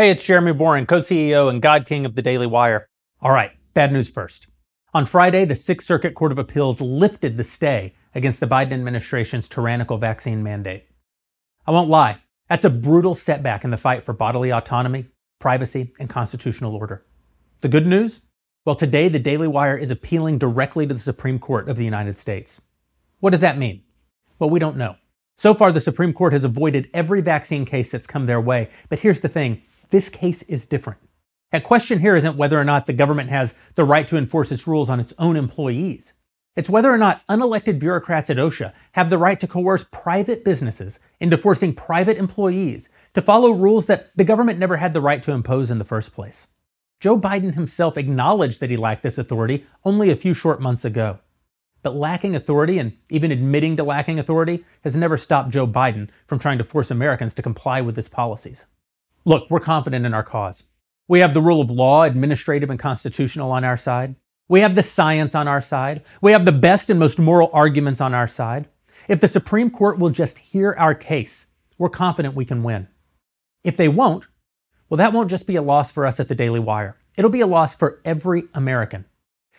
Hey, it's Jeremy Boreing, co CEO and God King of the Daily Wire. All right, bad news first. On Friday, the Sixth Circuit Court of Appeals lifted the stay against the Biden administration's tyrannical vaccine mandate. I won't lie, that's a brutal setback in the fight for bodily autonomy, privacy, and constitutional order. The good news? Well, today the Daily Wire is appealing directly to the Supreme Court of the United States. What does that mean? Well, we don't know. So far, the Supreme Court has avoided every vaccine case that's come their way. But here's the thing this case is different. A question here isn't whether or not the government has the right to enforce its rules on its own employees. It's whether or not unelected bureaucrats at OSHA have the right to coerce private businesses into forcing private employees to follow rules that the government never had the right to impose in the first place. Joe Biden himself acknowledged that he lacked this authority only a few short months ago. But lacking authority and even admitting to lacking authority has never stopped Joe Biden from trying to force Americans to comply with his policies. Look, we're confident in our cause. We have the rule of law, administrative and constitutional on our side. We have the science on our side. We have the best and most moral arguments on our side. If the Supreme Court will just hear our case, we're confident we can win. If they won't, well, that won't just be a loss for us at the Daily Wire. It'll be a loss for every American.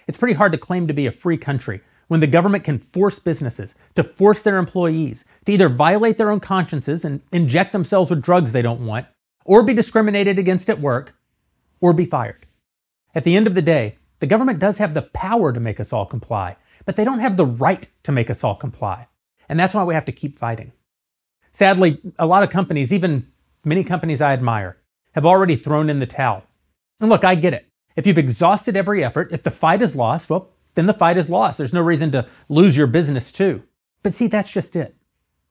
It's pretty hard to claim to be a free country when the government can force businesses to force their employees to either violate their own consciences and inject themselves with drugs they don't want, or be discriminated against at work, or be fired. At the end of the day, the government does have the power to make us all comply, but they don't have the right to make us all comply. And that's why we have to keep fighting. Sadly, a lot of companies, even many companies I admire, have already thrown in the towel. And look, I get it. If you've exhausted every effort, if the fight is lost, well, then the fight is lost. There's no reason to lose your business too. But see, that's just it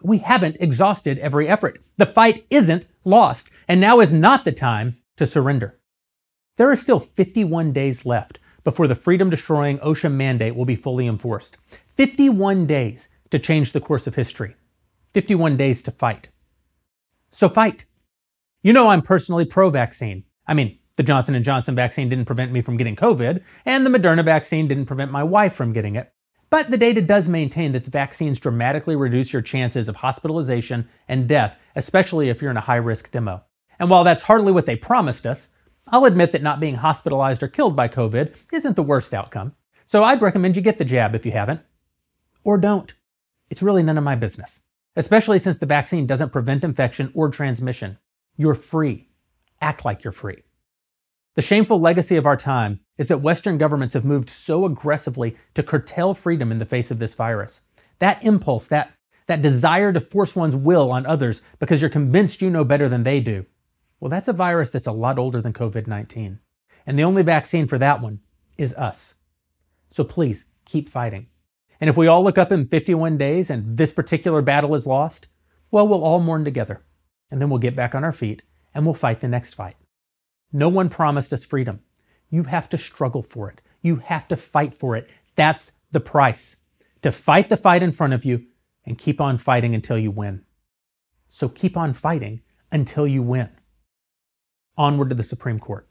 we haven't exhausted every effort. The fight isn't lost, and now is not the time to surrender. There are still 51 days left before the freedom destroying OSHA mandate will be fully enforced. 51 days to change the course of history. 51 days to fight. So fight. You know I'm personally pro-vaccine. I mean, the Johnson & Johnson vaccine didn't prevent me from getting COVID, and the Moderna vaccine didn't prevent my wife from getting it. But the data does maintain that the vaccines dramatically reduce your chances of hospitalization and death, especially if you're in a high risk demo. And while that's hardly what they promised us, I'll admit that not being hospitalized or killed by COVID isn't the worst outcome. So I'd recommend you get the jab if you haven't. Or don't. It's really none of my business, especially since the vaccine doesn't prevent infection or transmission. You're free. Act like you're free. The shameful legacy of our time is that Western governments have moved so aggressively to curtail freedom in the face of this virus. That impulse, that, that desire to force one's will on others because you're convinced you know better than they do, well, that's a virus that's a lot older than COVID 19. And the only vaccine for that one is us. So please keep fighting. And if we all look up in 51 days and this particular battle is lost, well, we'll all mourn together. And then we'll get back on our feet and we'll fight the next fight. No one promised us freedom. You have to struggle for it. You have to fight for it. That's the price. To fight the fight in front of you and keep on fighting until you win. So keep on fighting until you win. Onward to the Supreme Court.